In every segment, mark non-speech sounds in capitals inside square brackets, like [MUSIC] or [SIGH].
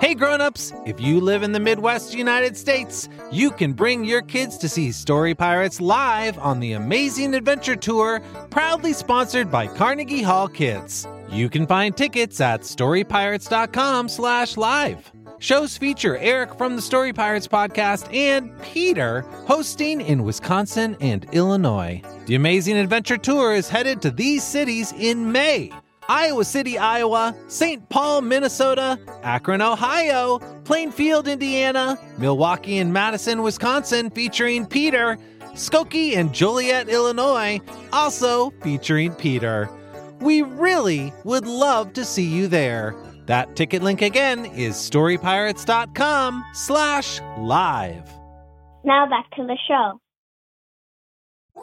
Hey grown-ups, if you live in the Midwest United States, you can bring your kids to see Story Pirates live on the Amazing Adventure Tour, proudly sponsored by Carnegie Hall Kids. You can find tickets at storypirates.com/live. Shows feature Eric from the Story Pirates podcast and Peter hosting in Wisconsin and Illinois. The Amazing Adventure Tour is headed to these cities in May. Iowa City, Iowa, St. Paul, Minnesota, Akron, Ohio, Plainfield, Indiana, Milwaukee and Madison, Wisconsin, featuring Peter, Skokie and Joliet, Illinois, also featuring Peter. We really would love to see you there. That ticket link again is storypirates.com slash live. Now back to the show.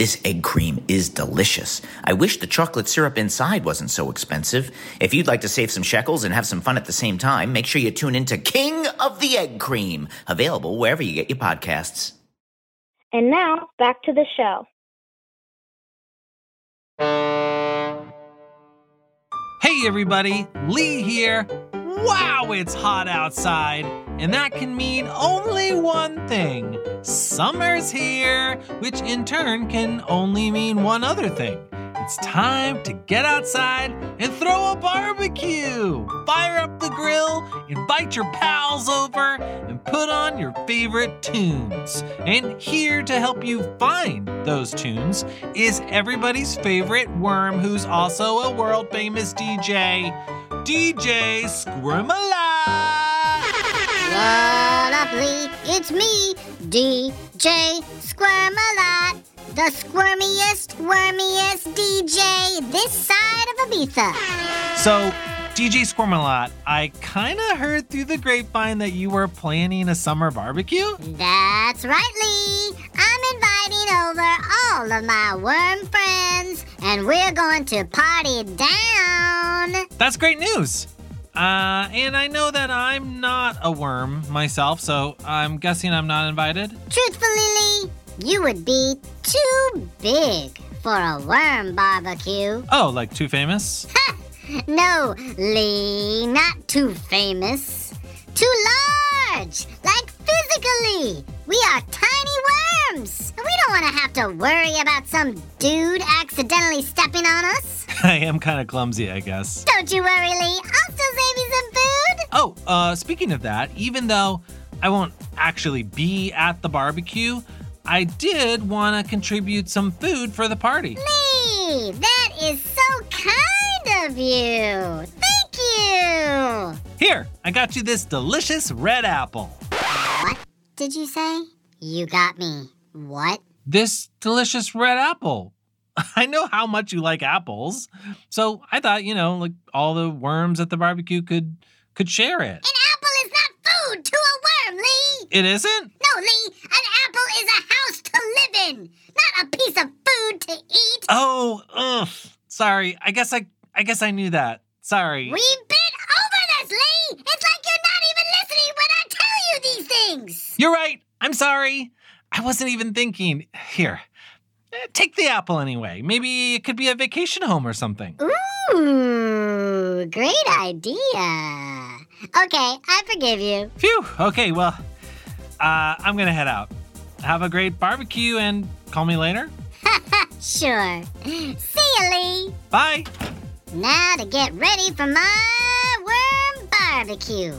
This egg cream is delicious. I wish the chocolate syrup inside wasn't so expensive. If you'd like to save some shekels and have some fun at the same time, make sure you tune in to King of the Egg Cream, available wherever you get your podcasts. And now back to the show. Hey everybody, Lee here. Wow, it's hot outside, and that can mean only one thing. Summer's here, which in turn can only mean one other thing. It's time to get outside and throw a barbecue. Fire up the grill, invite your pals over, and put on your favorite tunes. And here to help you find those tunes is everybody's favorite worm who's also a world famous DJ, DJ Squirmalot. What up, Lee? It's me, DJ Squirmalot, the squirmiest, wormiest DJ this side of Ibiza. So, DJ Squirmalot, I kind of heard through the grapevine that you were planning a summer barbecue. That's right, Lee. I'm inviting over all of my worm friends, and we're going to party down. That's great news. Uh, and I know that I'm not a worm myself, so I'm guessing I'm not invited. Truthfully, Lee, you would be too big for a worm barbecue. Oh, like too famous? [LAUGHS] No, Lee, not too famous. Too large, like physically. We are tiny worms. We don't want to have to worry about some dude accidentally stepping on us. [LAUGHS] I am kind of clumsy, I guess. Don't you worry, Lee. I'll still save you some food. Oh, uh, speaking of that, even though I won't actually be at the barbecue, I did want to contribute some food for the party. Lee, that is so kind of you. Thank you. Here, I got you this delicious red apple. What did you say? You got me. What? This delicious red apple. [LAUGHS] I know how much you like apples, so I thought, you know, like all the worms at the barbecue could could share it. An apple is not food to a worm, Lee. It isn't? No, Lee, an apple is a house to live in, not a piece of food to eat. Oh, ugh. Sorry. I guess I I guess I knew that. Sorry. We've been over this, Lee. It's like you're not even listening when I tell you these things. You're right. I'm sorry. I wasn't even thinking. Here. eh, Take the apple anyway. Maybe it could be a vacation home or something. Ooh, great idea. Okay, I forgive you. Phew. Okay, well, uh, I'm gonna head out. Have a great barbecue and call me later. [LAUGHS] Sure. See you, Lee. Bye. Now to get ready for my worm barbecue.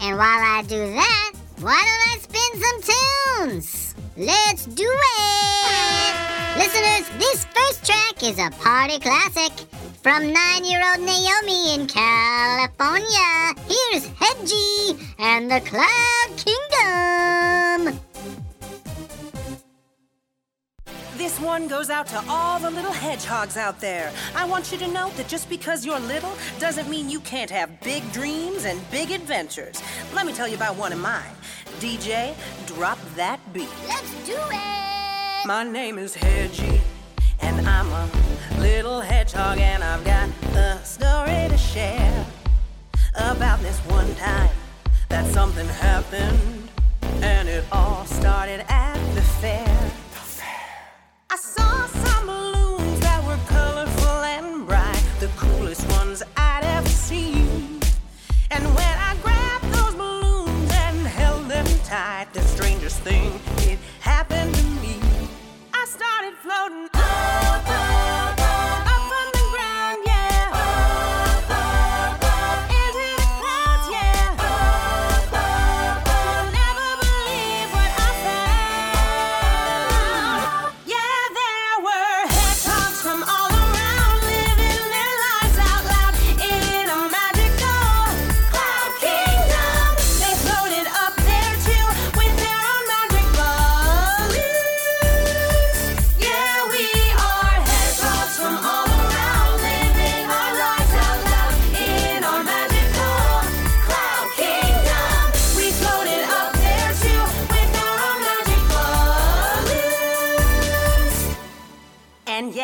And while I do that, why don't I spin some tunes? Let's do it! Listeners, this first track is a party classic from nine year old Naomi in California. Here's Hedgie and the Cloud Kingdom. This one goes out to all the little hedgehogs out there. I want you to know that just because you're little doesn't mean you can't have big dreams and big adventures. Let me tell you about one of mine. DJ, drop that beat. Let's do it! My name is Hedgie, and I'm a little hedgehog, and I've got a story to share about this one time that something happened, and it all started at the fair. I saw some balloons that were colorful and bright, the coolest ones I'd ever seen. And when I grabbed those balloons and held them tight, the strangest thing, it happened to me. I started floating.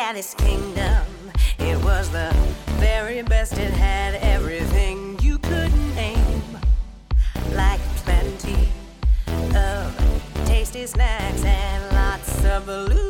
daddy's kingdom. It was the very best, it had everything you could name, like plenty of tasty snacks and lots of blue.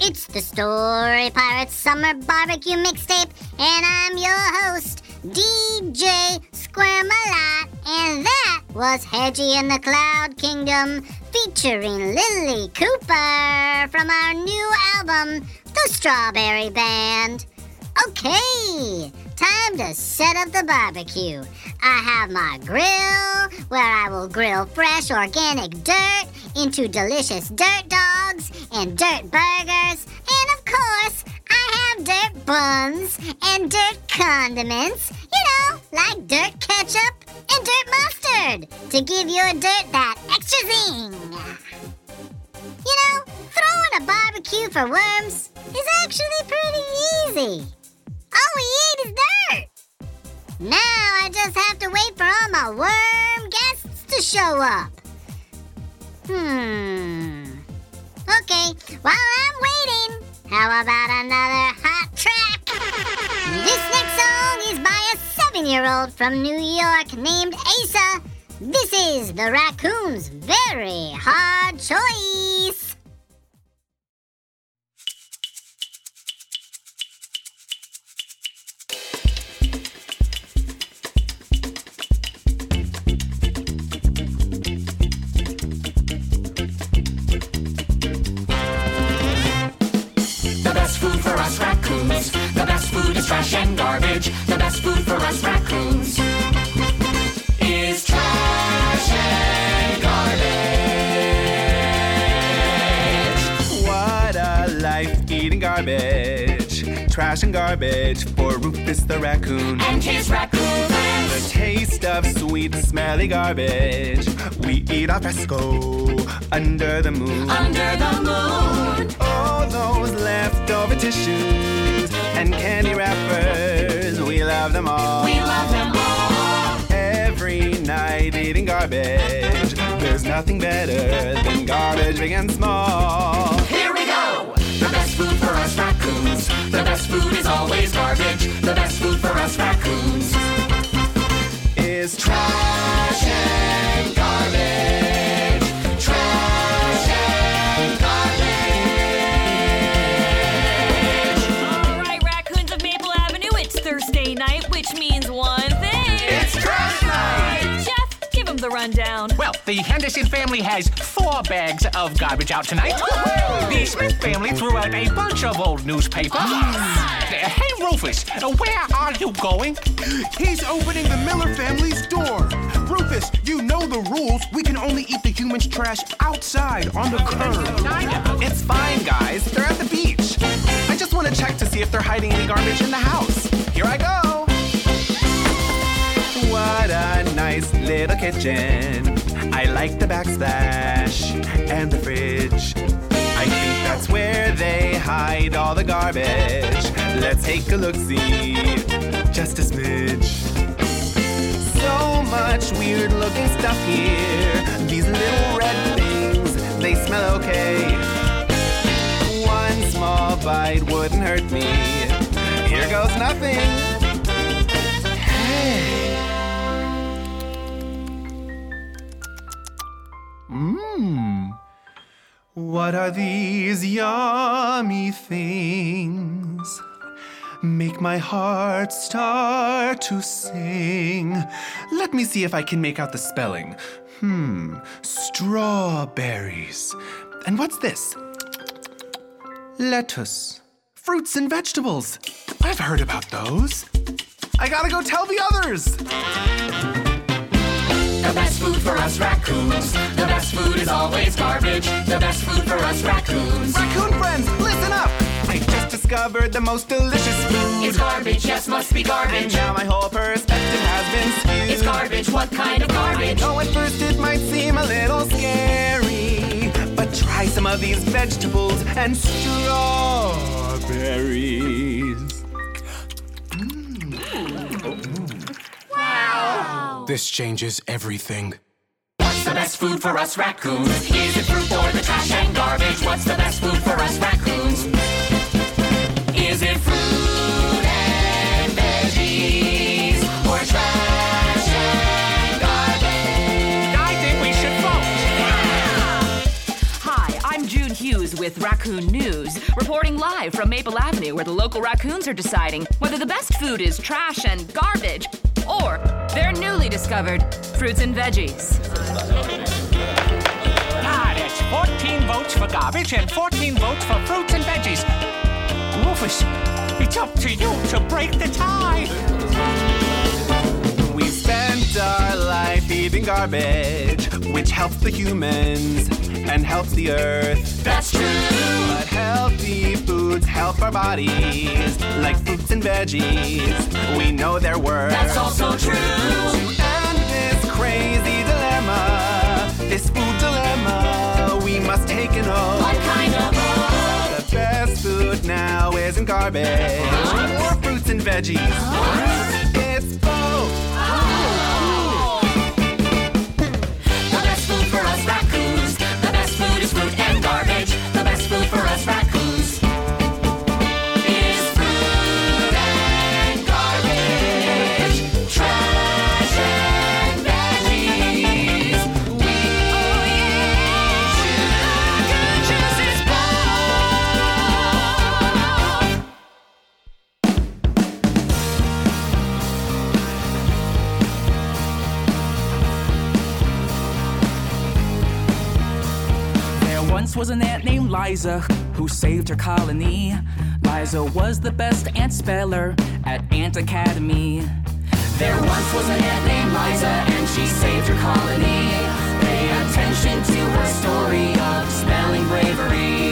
It's the Story Pirates Summer Barbecue Mixtape, and I'm your host, DJ Squirmalot, and that was Hedgie in the Cloud Kingdom featuring Lily Cooper from our new album, The Strawberry Band. Okay, time to set up the barbecue. I have my grill where I will grill fresh organic dirt into delicious dirt dogs and dirt burgers. And of course, I have dirt buns and dirt condiments, you know, like dirt ketchup and dirt mustard to give your dirt that extra zing. You know, throwing a barbecue for worms is actually pretty easy. All we eat is dirt. Now I just have to wait for all my worm guests to show up. Hmm. Okay, while I'm waiting, how about another hot track? This next song is by a seven year old from New York named Asa. This is the raccoon's very hard choice. Us raccoons. The best food is trash and garbage. The best food for us raccoons is trash and garbage. What a life eating garbage. Trash and garbage for Rufus the raccoon. And his raccoon The taste of sweet, smelly garbage. We eat our fresco under the moon. Under the moon. All those leftover tissues and candy wrappers. We love them all. We love them all. Every night eating garbage. There's nothing better than garbage, big and small. Here we go. The best food for us raccoons. The best food is always garbage. The best food for us raccoons Is trash. and garbage. Trash and garbage. All right, raccoons of Maple Avenue, it's Thursday night, which means one thing. It's trash the rundown. Well, the Henderson family has four bags of garbage out tonight. The Smith family threw out a bunch of old newspapers. Uh, Hey, Rufus, where are you going? He's opening the Miller family's door. Rufus, you know the rules. We can only eat the humans' trash outside on the curb. It's fine, guys. They're at the beach. I just want to check to see if they're hiding any garbage in the house. Here I go. What a nice little kitchen. I like the backsplash and the fridge. I think that's where they hide all the garbage. Let's take a look see. Just a smidge. So much weird looking stuff here. These little red things, they smell okay. One small bite wouldn't hurt me. Here goes nothing. Hey. Mmm. What are these yummy things? Make my heart start to sing. Let me see if I can make out the spelling. Hmm, strawberries. And what's this? Lettuce. Fruits and vegetables. I've heard about those. I gotta go tell the others. The best food for us raccoons. The best food is always garbage. The best food for us raccoons. Raccoon friends, listen up! I just discovered the most delicious food. It's garbage, yes, must be garbage. And now my whole perspective has been skewed. It's garbage, what kind of garbage? Oh, at first it might seem a little scary, but try some of these vegetables and strawberries. This changes everything. What's the best food for us raccoons? Is it fruit or the trash and garbage? What's the best food for us raccoons? Is it fruit and veggies or trash and garbage? I think we should vote. Hi, I'm June Hughes with Raccoon News, reporting live from Maple Avenue, where the local raccoons are deciding whether the best food is trash and garbage or their newly discovered fruits and veggies. Ah, God, it's 14 votes for garbage and 14 votes for fruits and veggies. Rufus, it's up to you to break the tie. We spent our life eating garbage, which helps the humans and helps the earth. That's true. But healthy foods help our bodies, like fruits and veggies. We know their worth. That's also true. To end this crazy dilemma, this food dilemma, we must take an oath. What kind of oath? The best food now isn't garbage or fruits and veggies. It's both. The for us was an ant named Liza who saved her colony. Liza was the best ant speller at Ant Academy. There once was an ant named Liza, and she saved her colony. Pay attention to her story of spelling bravery.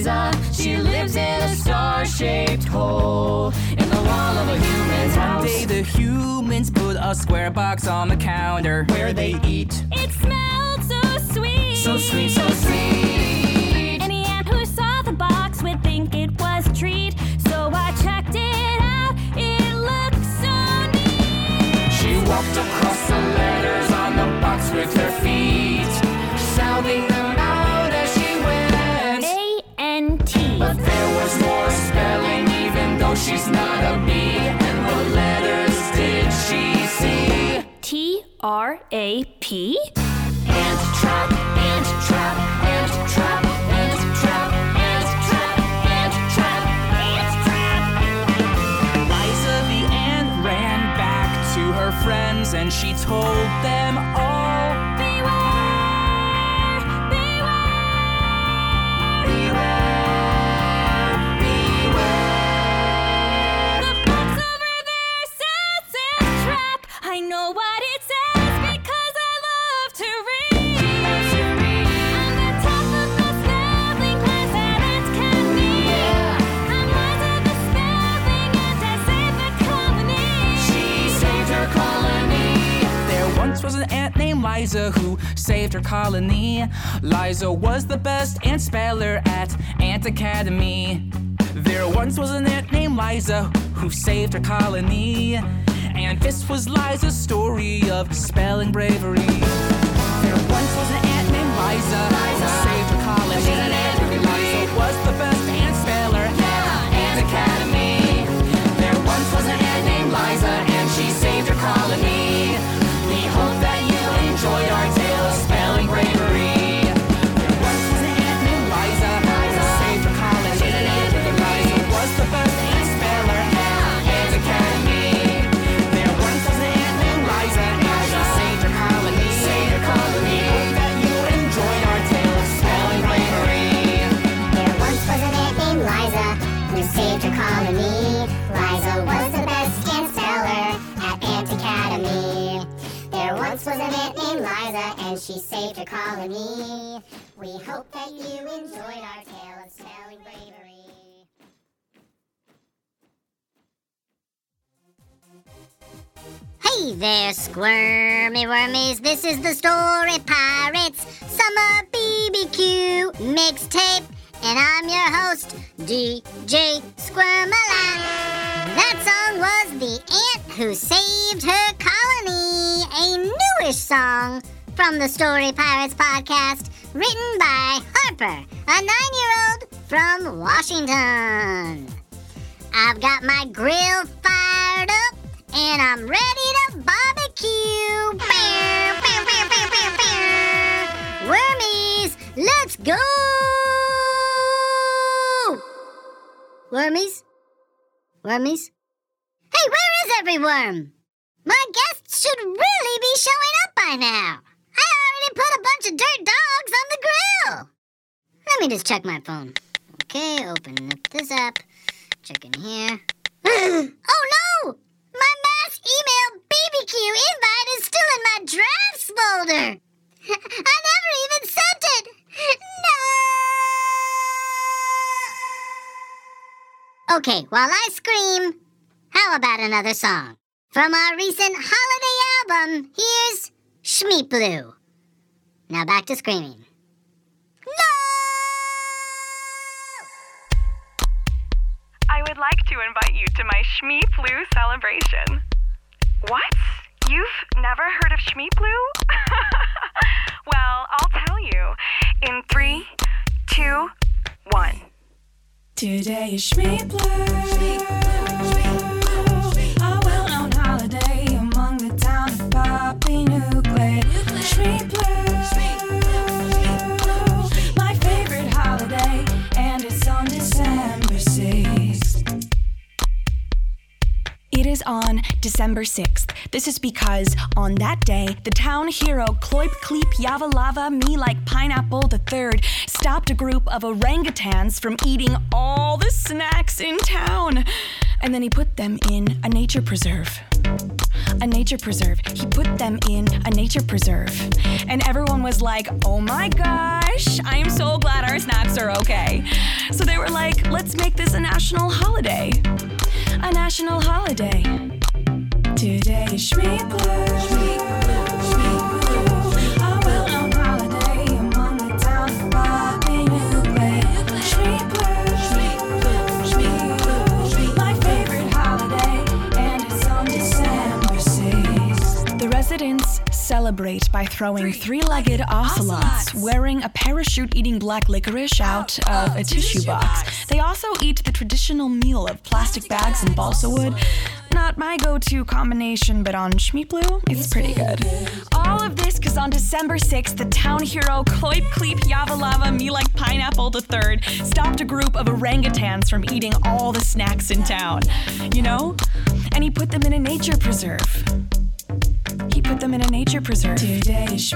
Liza. She lives in a star-shaped hole in the wall of a human's house. One day the humans put a square box on the counter where they eat. It smelled so sweet. So sweet, so sweet. Any ant who saw the box would think it was a treat. So I checked it out. It looked so neat. She walked across the letters on the box with her feet, she's not a bee. And what letters did she see? T R A P. Ant trap, ant trap, ant trap, ant trap, ant trap, ant trap, ant trap. Liza the ant ran back to her friends and she told them Liza who saved her colony. Liza was the best ant speller at Ant Academy. There once was an ant named Liza who saved her colony. And this was Liza's story of spelling bravery. There once was an ant named Liza who saved her colony. Liza was the best ant speller at Ant Academy. There once was an ant named Liza, was an ant named Liza and she saved her colony. We hope that you enjoyed our tale of spelling bravery. Hey there, squirmy wormies. This is the Story Pirates Summer BBQ mixtape, and I'm your host, DJ Squirmalot. That song was The Ant Who Saved Her song from the Story Pirates podcast, written by Harper, a nine year old from Washington. I've got my grill fired up and I'm ready to barbecue. Wormies, let's go! Wormies? Wormies? Hey, where is every worm? My guests should really be showing up by now. I already put a bunch of dirt dogs on the grill. Let me just check my phone. Okay, open up this app. Check in here. [GASPS] oh no! My mass email BBQ invite is still in my drafts folder. [LAUGHS] I never even sent it. No. Okay, while I scream, how about another song? From our recent holiday album, here's Shmeep Blue. Now back to screaming. No! I would like to invite you to my Shmee Blue celebration. What? You've never heard of Shmee Blue? [LAUGHS] well, I'll tell you. In three, two, one. Today is Shmee Blue. A December 6th. This is because on that day, the town hero Kloip Kleep Yava Lava Me Like Pineapple the Third stopped a group of orangutans from eating all the snacks in town. And then he put them in a nature preserve. A nature preserve. He put them in a nature preserve. And everyone was like, oh my gosh, I am so glad our snacks are okay. So they were like, let's make this a national holiday. A national holiday. Today is Shmee Blue. A well-known holiday among the town of Poppy Nuclear. Shmee Blue. My favorite holiday, and it's on December 6th. The residents celebrate by throwing three legged ocelots wearing a parachute eating black licorice oh, out oh, of a tissue box. They also eat the traditional meal of plastic bags and balsa wood. Not my go to combination, but on Shmeep Blue, it's pretty good. All of this because on December 6th, the town hero Kloip Kleep Yava Lava Me Like Pineapple the Third stopped a group of orangutans from eating all the snacks in town. You know? And he put them in a nature preserve. He put them in a nature preserve. Today is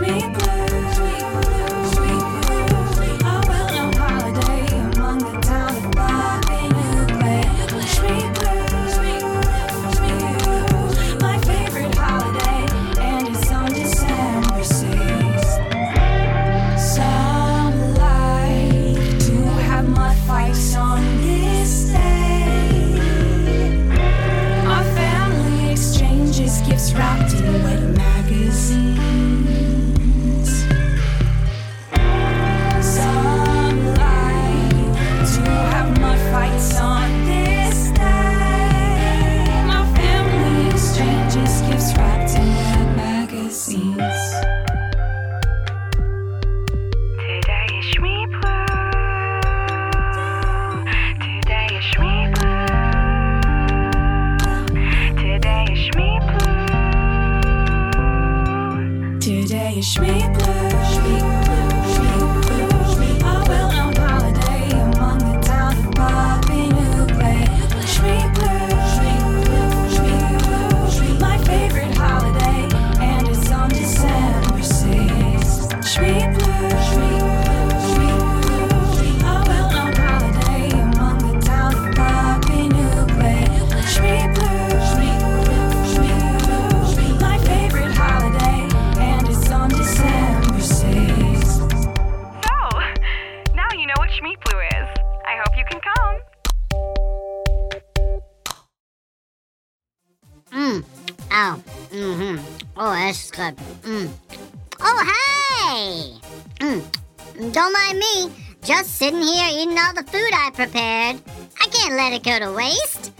Don't mind me. Just sitting here eating all the food I prepared. I can't let it go to waste.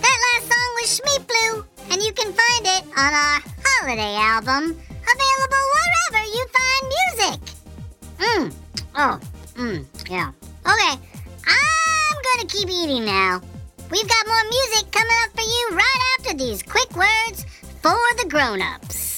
That last song was Shmeep Blue, and you can find it on our holiday album, available wherever you find music. Mmm. Oh. mmm, Yeah. Okay. I'm gonna keep eating now. We've got more music coming up for you right after these quick words for the grown-ups.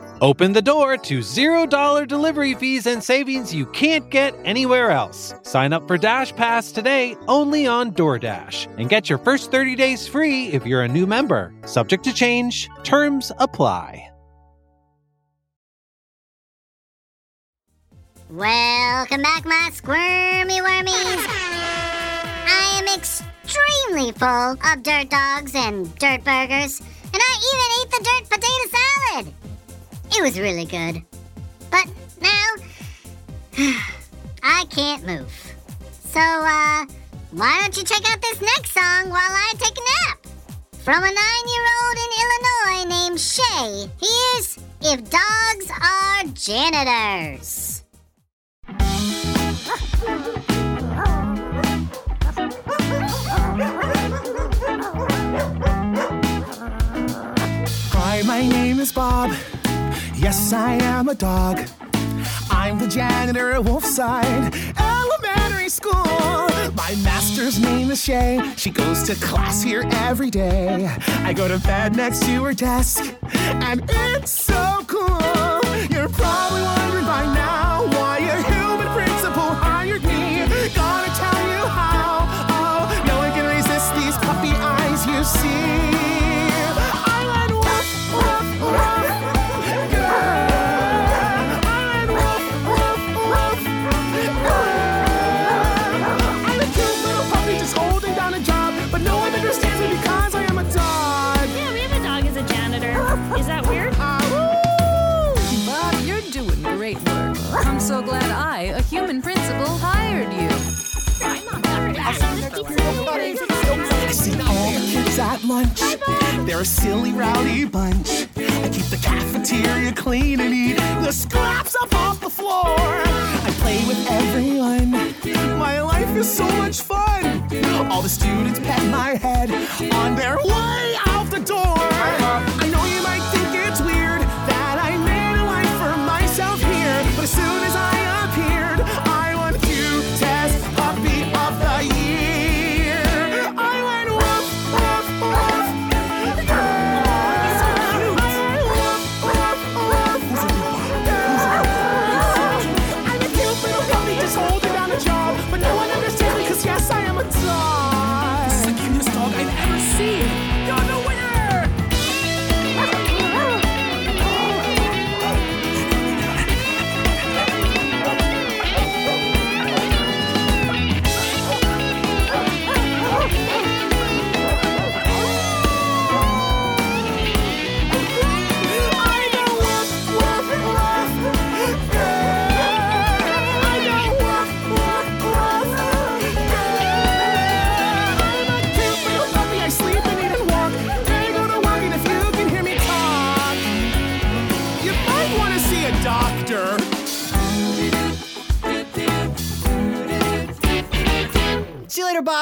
Open the door to $0 delivery fees and savings you can't get anywhere else. Sign up for Dash Pass today only on DoorDash and get your first 30 days free if you're a new member. Subject to change, terms apply. Welcome back, my squirmy wormies. I am extremely full of dirt dogs and dirt burgers, and I even ate the dirt potato salad. It was really good. But now, [SIGHS] I can't move. So, uh, why don't you check out this next song while I take a nap? From a nine year old in Illinois named Shay, here's If Dogs Are Janitors. Hi, my name is Bob. Yes, I am a dog. I'm the janitor at Wolfside Elementary School. My master's name is Shay. She goes to class here every day. I go to bed next to her desk, and it's so cool. You're probably wondering by now why at lunch. They're a silly, rowdy bunch. I keep the cafeteria clean and eat the scraps up off the floor. I play with everyone. My life is so much fun. All the students pat my head on their way out the door. I know you might think it's weird that I made a life for myself here, but as soon as I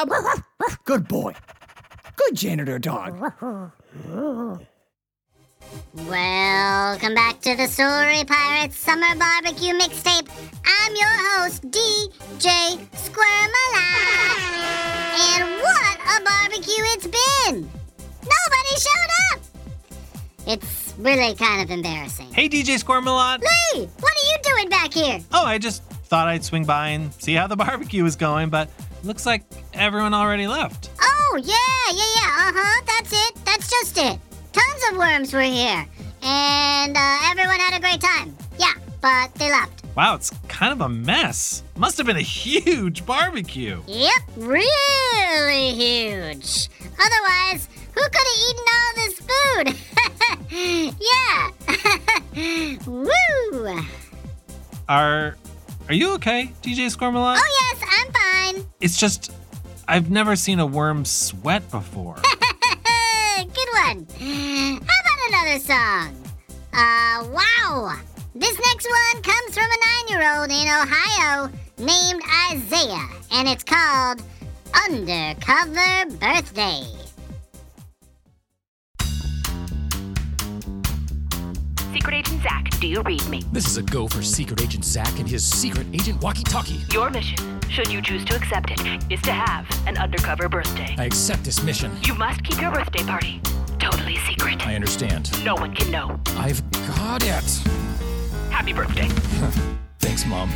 See you later, Bob. Good boy. Good janitor dog. Welcome back to the Story Pirates Summer Barbecue Mixtape. I'm your host, DJ Squirmalot. And what a barbecue it's been! Nobody showed up! It's really kind of embarrassing. Hey, DJ Squirmalot. Lee, what are you doing back here? Oh, I just thought I'd swing by and see how the barbecue was going, but looks like everyone already left. Oh, yeah, yeah, yeah, uh huh, that's it, that's just it. Tons of worms were here, and uh, everyone had a great time. Yeah, but they left. Wow, it's kind of a mess. Must have been a huge barbecue. Yep, really huge. Otherwise, who could have eaten all this food? [LAUGHS] yeah. [LAUGHS] Woo! Are are you okay, DJ Squirmalot? Oh, yes, I'm fine. It's just I've never seen a worm sweat before. [LAUGHS] Good one. How about another song? Uh, wow. This next one comes from a nine year old in Ohio named Isaiah, and it's called Undercover Birthday. Secret Agent Zach, do you read me? This is a go for Secret Agent Zach and his Secret Agent walkie talkie. Your mission, should you choose to accept it, is to have an undercover birthday. I accept this mission. You must keep your birthday party totally secret. I understand. No one can know. I've got it. Happy birthday. [LAUGHS] Thanks, Mom.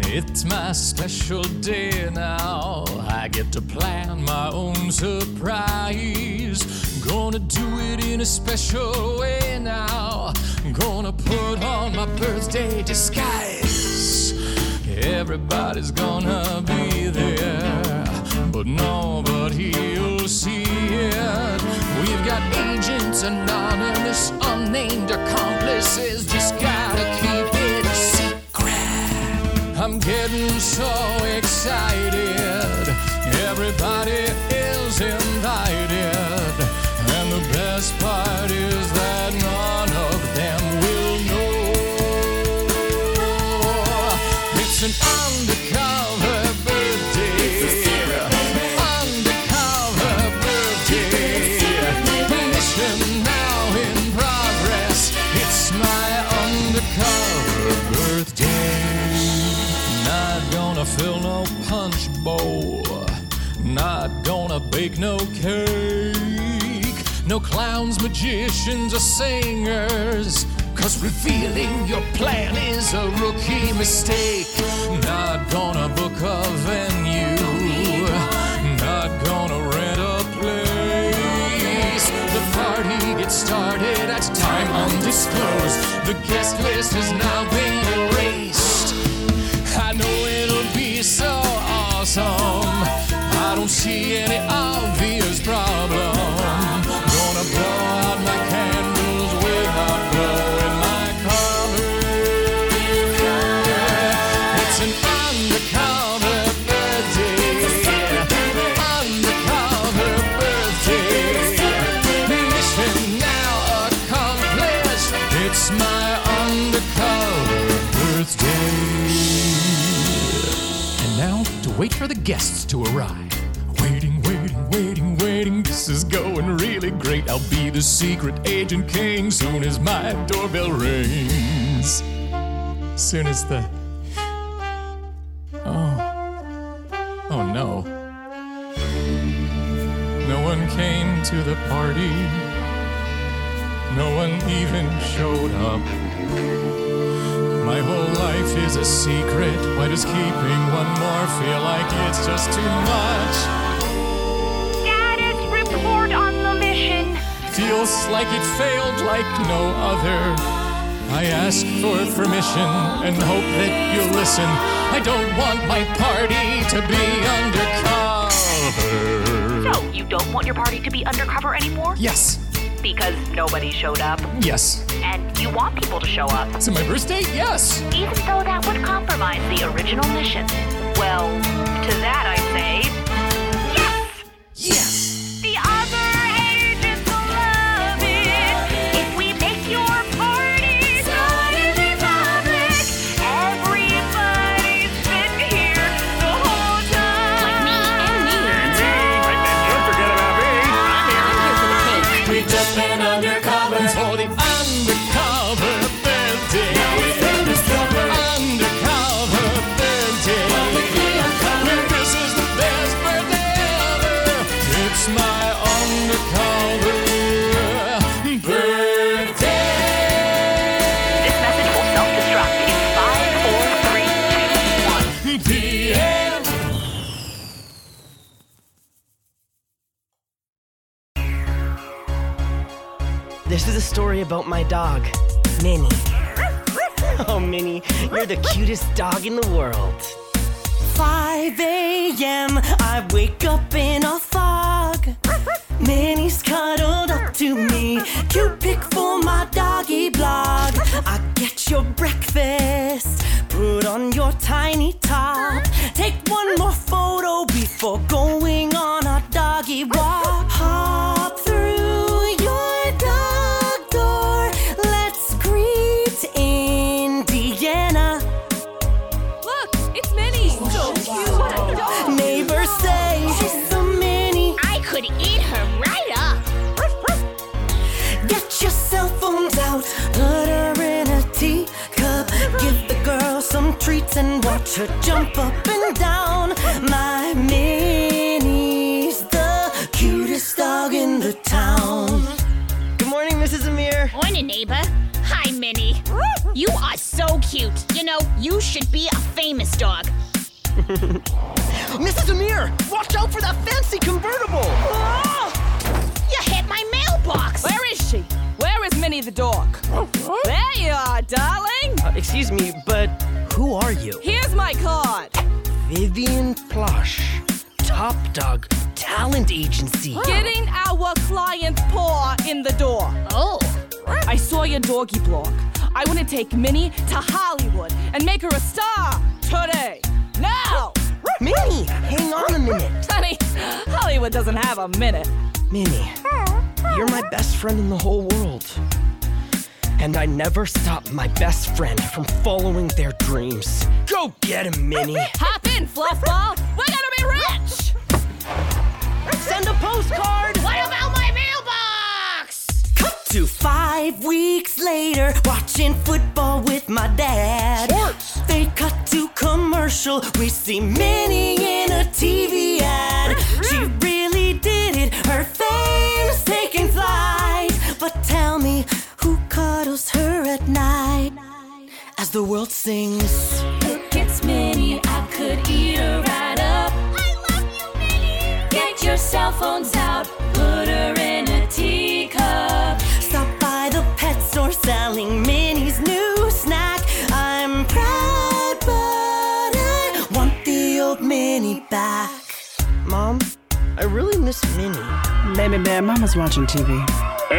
It's my special day now. I get to plan my own surprise. Gonna do it in a special way now. Gonna put on my birthday disguise. Everybody's gonna be there, but nobody'll see it. We've got agents, anonymous, unnamed accomplices. Just gotta keep it a secret. I'm getting so excited. Everybody is invited. And the best part is that none an undercover birthday. Undercover birthday. Mission now in progress. It's my undercover birthday. Not gonna fill no punch bowl. Not gonna bake no cake. No clowns, magicians, or singers. Cause revealing your plan is a rookie mistake. Not gonna book a venue. Not gonna rent a place. The party gets started at time undisclosed. The guest list has now been erased. Guests to arrive. Waiting, waiting, waiting, waiting. This is going really great. I'll be the secret agent king soon as my doorbell rings. Soon as the. Oh. Oh no. No one came to the party. No one even showed up. My whole life is a secret. Why does keeping one more feel like it's just too much? Status report on the mission. Feels like it failed like no other. I ask for permission and hope that you'll listen. I don't want my party to be undercover. So, you don't want your party to be undercover anymore? Yes, Because nobody showed up. yes. You want people to show up. It's my birthday? Yes. Even though that would compromise the original mission. Well, to that I say, yes! Yes! About my dog, Minnie. [LAUGHS] Oh, Minnie, you're the cutest dog in the world. 5 a.m., I wake up in a fog. Minnie's cuddled up to me. Cute pic for my doggy blog. I get your breakfast, put on your tiny top. Take one more photo before going on a doggy walk. Treats and watch her jump up and down. My Minnie's the cutest dog in the town. Good morning, Mrs. Amir. Morning, neighbor. Hi, Minnie. You are so cute. You know, you should be a famous dog. [LAUGHS] Mrs. Amir, watch out for that fancy convertible. Oh, you hit my mailbox. Where is she? Where is Minnie the dog? There you are, darling. Uh, excuse me, but who are you? Here's my card. Vivian Plush, Top Dog Talent Agency. Getting our client's paw in the door. Oh. I saw your doggy blog. I want to take Minnie to Hollywood and make her a star today. Now! Minnie, hang on a minute. Honey, Hollywood doesn't have a minute. Minnie, you're my best friend in the whole world. And I never stop my best friend from following their dreams. Go get him, Minnie. [LAUGHS] Hop in, Fluffball. We're gonna be rich. Send a postcard. What about my mailbox? Cut to five weeks later, watching football with my dad. They cut to commercial. We see Minnie in a TV ad. She night? As the world sings. Look, it's Minnie. I could eat her right up. I love you, Minnie. Get your cell phones out. Put her in a teacup. Stop by the pet store selling Minnie's new snack. I'm proud, but I want the old Minnie back. Mom, I really miss Minnie. Baby bear, Mama's watching TV.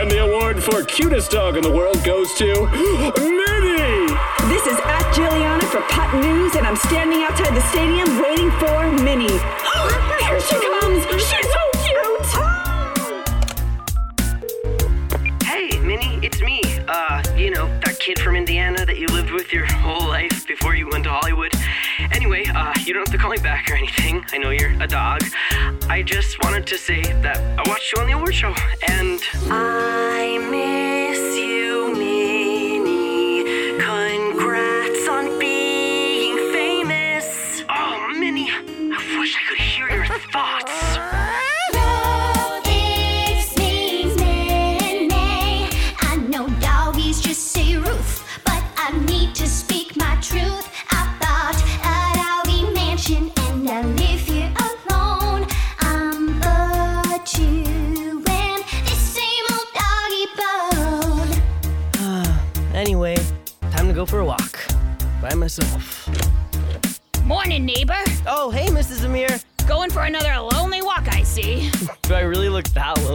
And the award for cutest dog in the world goes to Minnie! This is at Juliana for Putt News, and I'm standing outside the stadium waiting for Minnie. Oh, here she comes! She's you don't have to call me back or anything. I know you're a dog. I just wanted to say that I watched you on the award show, and I miss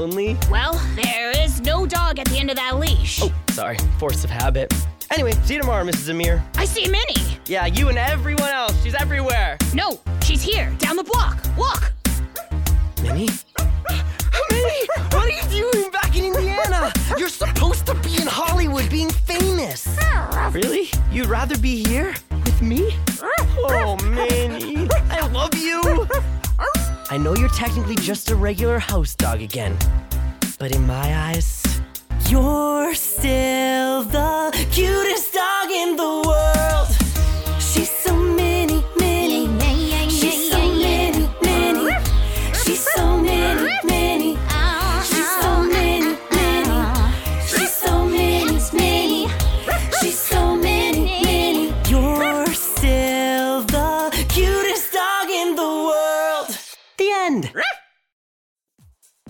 lonely? Well, there is no dog at the end of that leash. Oh, sorry, force of habit. Anyway, see you tomorrow, Mrs. Amir. I see Minnie. Yeah, you and everyone else. She's everywhere. No, she's here, down the block. Look. Minnie? Minnie, what are you doing back in Indiana? You're supposed to be in Hollywood being famous. Really? You'd rather be here with me? Oh, Minnie, I love you. I know you're technically just a regular house dog again, but in my eyes, you're still the cutest dog in the world.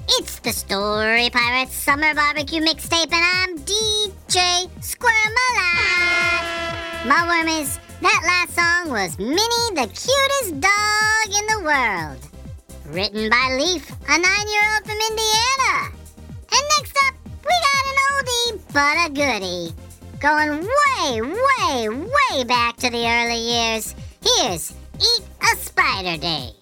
It's the Story Pirates Summer Barbecue Mixtape, and I'm DJ Squirmalot. My worm is that last song was Minnie, the cutest dog in the world. Written by Leaf, a nine year old from Indiana. And next up, we got an oldie but a goodie. Going way, way, way back to the early years. Here's Eat a Spider Day.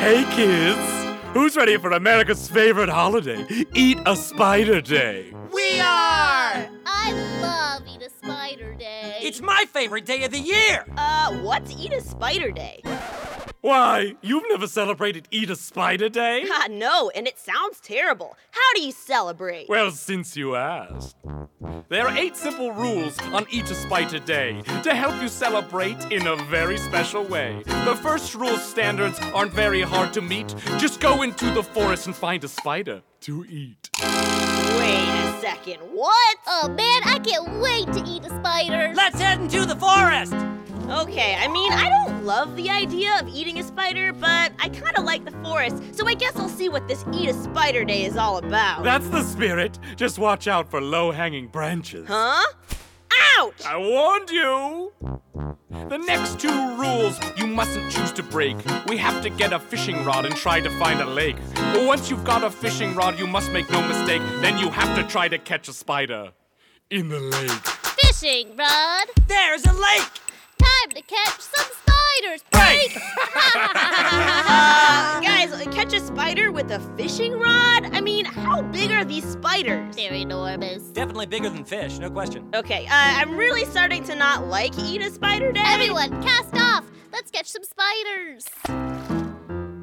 Hey, kids! Who's ready for America's favorite holiday? Eat a Spider Day. We are! I love Eat a Spider Day. It's my favorite day of the year. Uh, what's Eat a Spider Day? Why, you've never celebrated Eat a Spider Day? [LAUGHS] Ah, no, and it sounds terrible. How do you celebrate? Well, since you asked. There are eight simple rules on Eat a Spider Day to help you celebrate in a very special way. The first rule standards aren't very hard to meet. Just go into the forest and find a spider to eat. Wait a second, what? Oh man, I can't wait to eat a spider. Let's head into the forest. Okay, I mean, I don't love the idea of eating a spider, but I kind of like the forest, so I guess I'll see what this Eat a Spider Day is all about. That's the spirit. Just watch out for low hanging branches. Huh? Ouch! I warned you! The next two rules you mustn't choose to break. We have to get a fishing rod and try to find a lake. But once you've got a fishing rod, you must make no mistake. Then you have to try to catch a spider in the lake. Fishing rod. There's a lake. Time to catch some spiders. Break! [LAUGHS] uh, guys, catch a spider with a fishing rod? I mean, how big are these spiders? They're enormous. Definitely bigger than fish, no question. Okay, uh, I'm really starting to not like Eat a Spider Day. Everyone, cast off. Let's catch some spiders.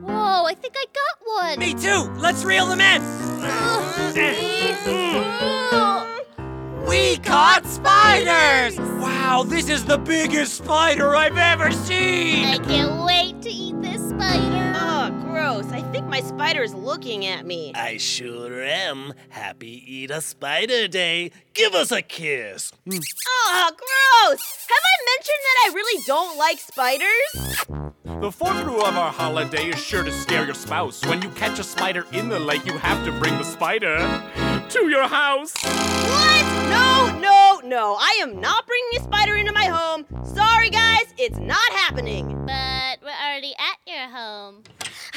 Whoa, I think I got one. Me too. Let's reel them in. [LAUGHS] We caught spiders! Wow, this is the biggest spider I've ever seen! I can't wait to eat this spider. Oh, gross. I think my spider is looking at me. I sure am. Happy Eat a Spider Day. Give us a kiss. Oh, gross! Have I mentioned that I really don't like spiders? The fourth rule of our holiday is sure to scare your spouse. When you catch a spider in the lake, you have to bring the spider to your house. What? No, no, no. I am not bringing a spider into my home. Sorry, guys, it's not happening. But we're already at your home.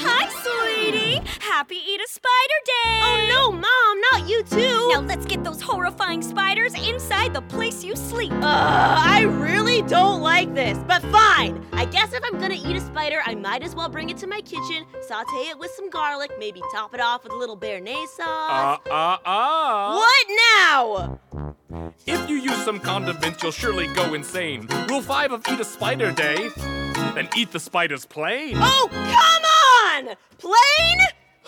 Hi, sweetie. Happy Eat a Spider Day. Oh, no, Mom, not you too. Now let's get those horrifying spiders inside the place you sleep. Ugh, I really don't like this, but fine. I guess if I'm gonna eat a spider, I might as well bring it to my kitchen, saute it with some garlic, maybe top it off with a little béarnaise sauce. Uh, uh, uh. What now? If you use some condiments, you'll surely go insane. Rule 5 of Eat a Spider Day then eat the spider's plain. Oh, come on! Plain?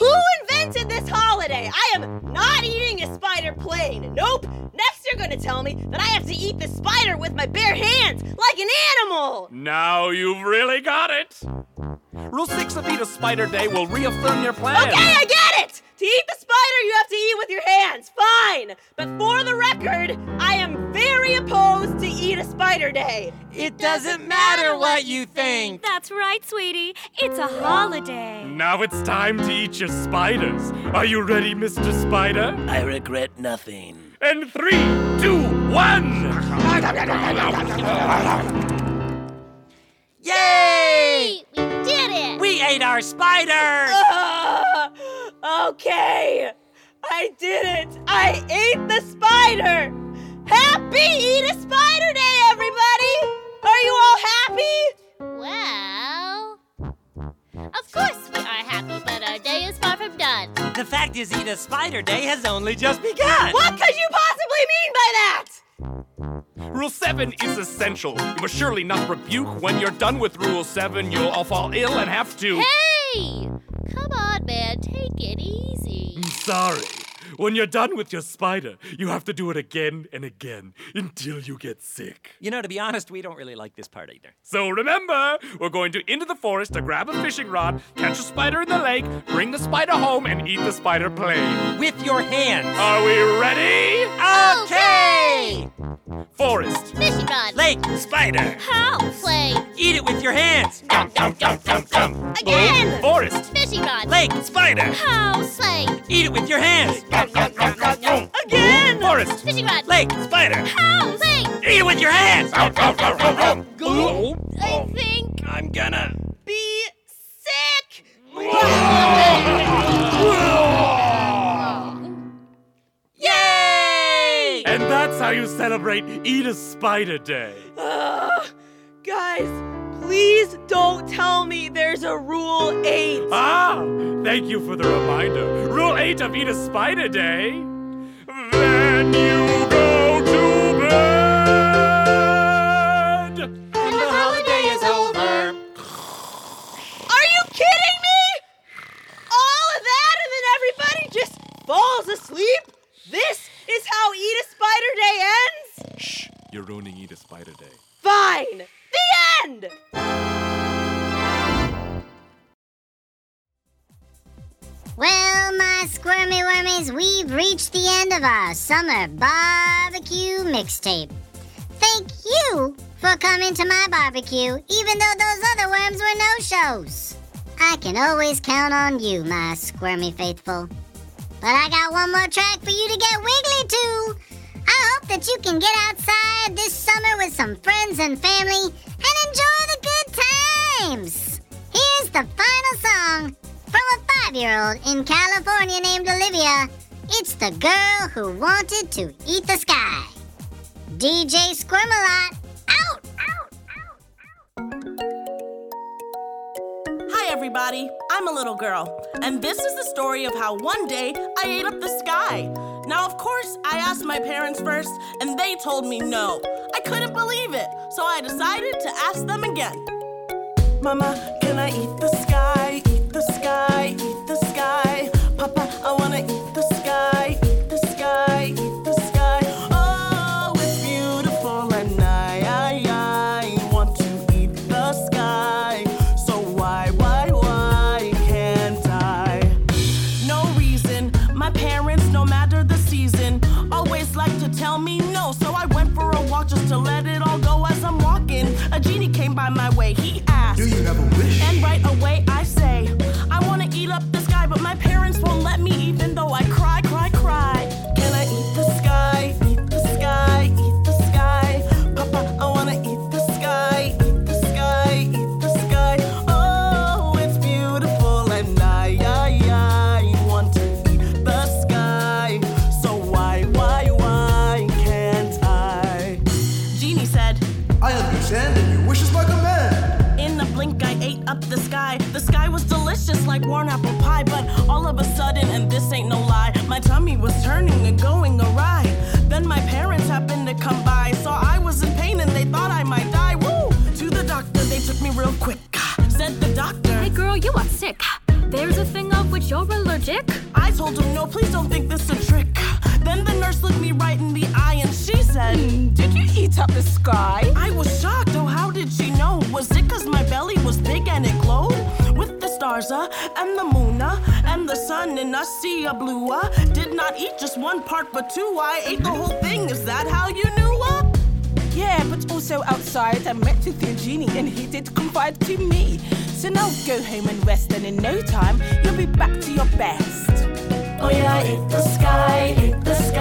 Who invented this holiday? I am not eating a spider plain. Nope. Next, you're gonna tell me that I have to eat the spider with my bare hands, like an animal. Now you've really got it. Rule 6 of Eat a Spider Day will reaffirm your plan. Okay, I get it! To eat the spider, you have to eat with your hands. Fine. But for the record, I am very opposed to Eat a Spider Day. It doesn't matter what you think. That's right, sweetie. It's a holiday. Now it's time to eat your spiders. Are you ready, Mr. Spider? I regret nothing. And three, two, one. Yay! We did it! We ate our spider! Ah, [LAUGHS] okay. I did it. I ate the spider. Happy Eat a Spider Day, everybody! Are you all happy? Well, of course we are happy, but our day is far from done. The fact is, Eat a Spider Day has only just begun. What could you possibly mean by that? Rule 7 is essential. You must surely not rebuke. When you're done with Rule 7, you'll all fall ill and have to. Hey! Come on, man, take it easy. I'm sorry. When you're done with your spider, you have to do it again and again until you get sick. You know, to be honest, we don't really like this part either. So remember, we're going to into the forest to grab a fishing rod, catch a spider in the lake, bring the spider home, and eat the spider plain. With your hands. Are we ready? Okay! Forest. Fishing rod. Lake. Spider. House. Play. Eat it with your hands. Again. Forest. Fishing rod. Lake. Spider. House. Play. Eat it with your hands. Again. Forest. Fishing rod. Lake. Spider. House. Play. Eat it with your hands. Go. I think I'm gonna. Be sick. Yay! And that's how you celebrate Eat a Spider Day. Ah, guys, please don't tell me there's a rule 8. Ah, thank you for the reminder. Rule 8 of Eat a Spider Day. Then you go to bed. And the holiday is over. Are you kidding me? All of that and then everybody just falls asleep? This is how Eat a Spider Day ends? Shh, you're ruining Eat a Spider Day. Fine. The end. Well, my squirmy wormies, we've reached the end of our summer barbecue mixtape. Thank you for coming to my barbecue, even though those other worms were no shows. I can always count on you, my squirmy faithful. But I got one more track for you to get wiggly to. I hope that you can get outside this summer with some friends and family and enjoy the good times. Here's the final song from a five year old in California named Olivia. It's the girl who wanted to eat the sky. DJ Squirmalot, out! Hi, everybody. I'm a little girl, and this is the story of how one day I ate up the sky. Now, of course, I asked my parents first, and they told me no. I couldn't believe it, so I decided to ask them again. Mama, can I eat the sky? Eat the sky, eat to let it all go as I'm walking. A genie came by my way. He asked, the sky? I was shocked. Oh, how did she know? Was it because my belly was big and it glowed? With the stars, uh, and the moon, uh, and the sun, and I see a blue, uh. Did not eat just one part, but two. I ate the whole thing. Is that how you knew, uh? Yeah, but also outside I met with your genie and he did confide to me. So now go home and rest and in no time you'll be back to your best. Oh yeah, I ate the sky, ate the sky,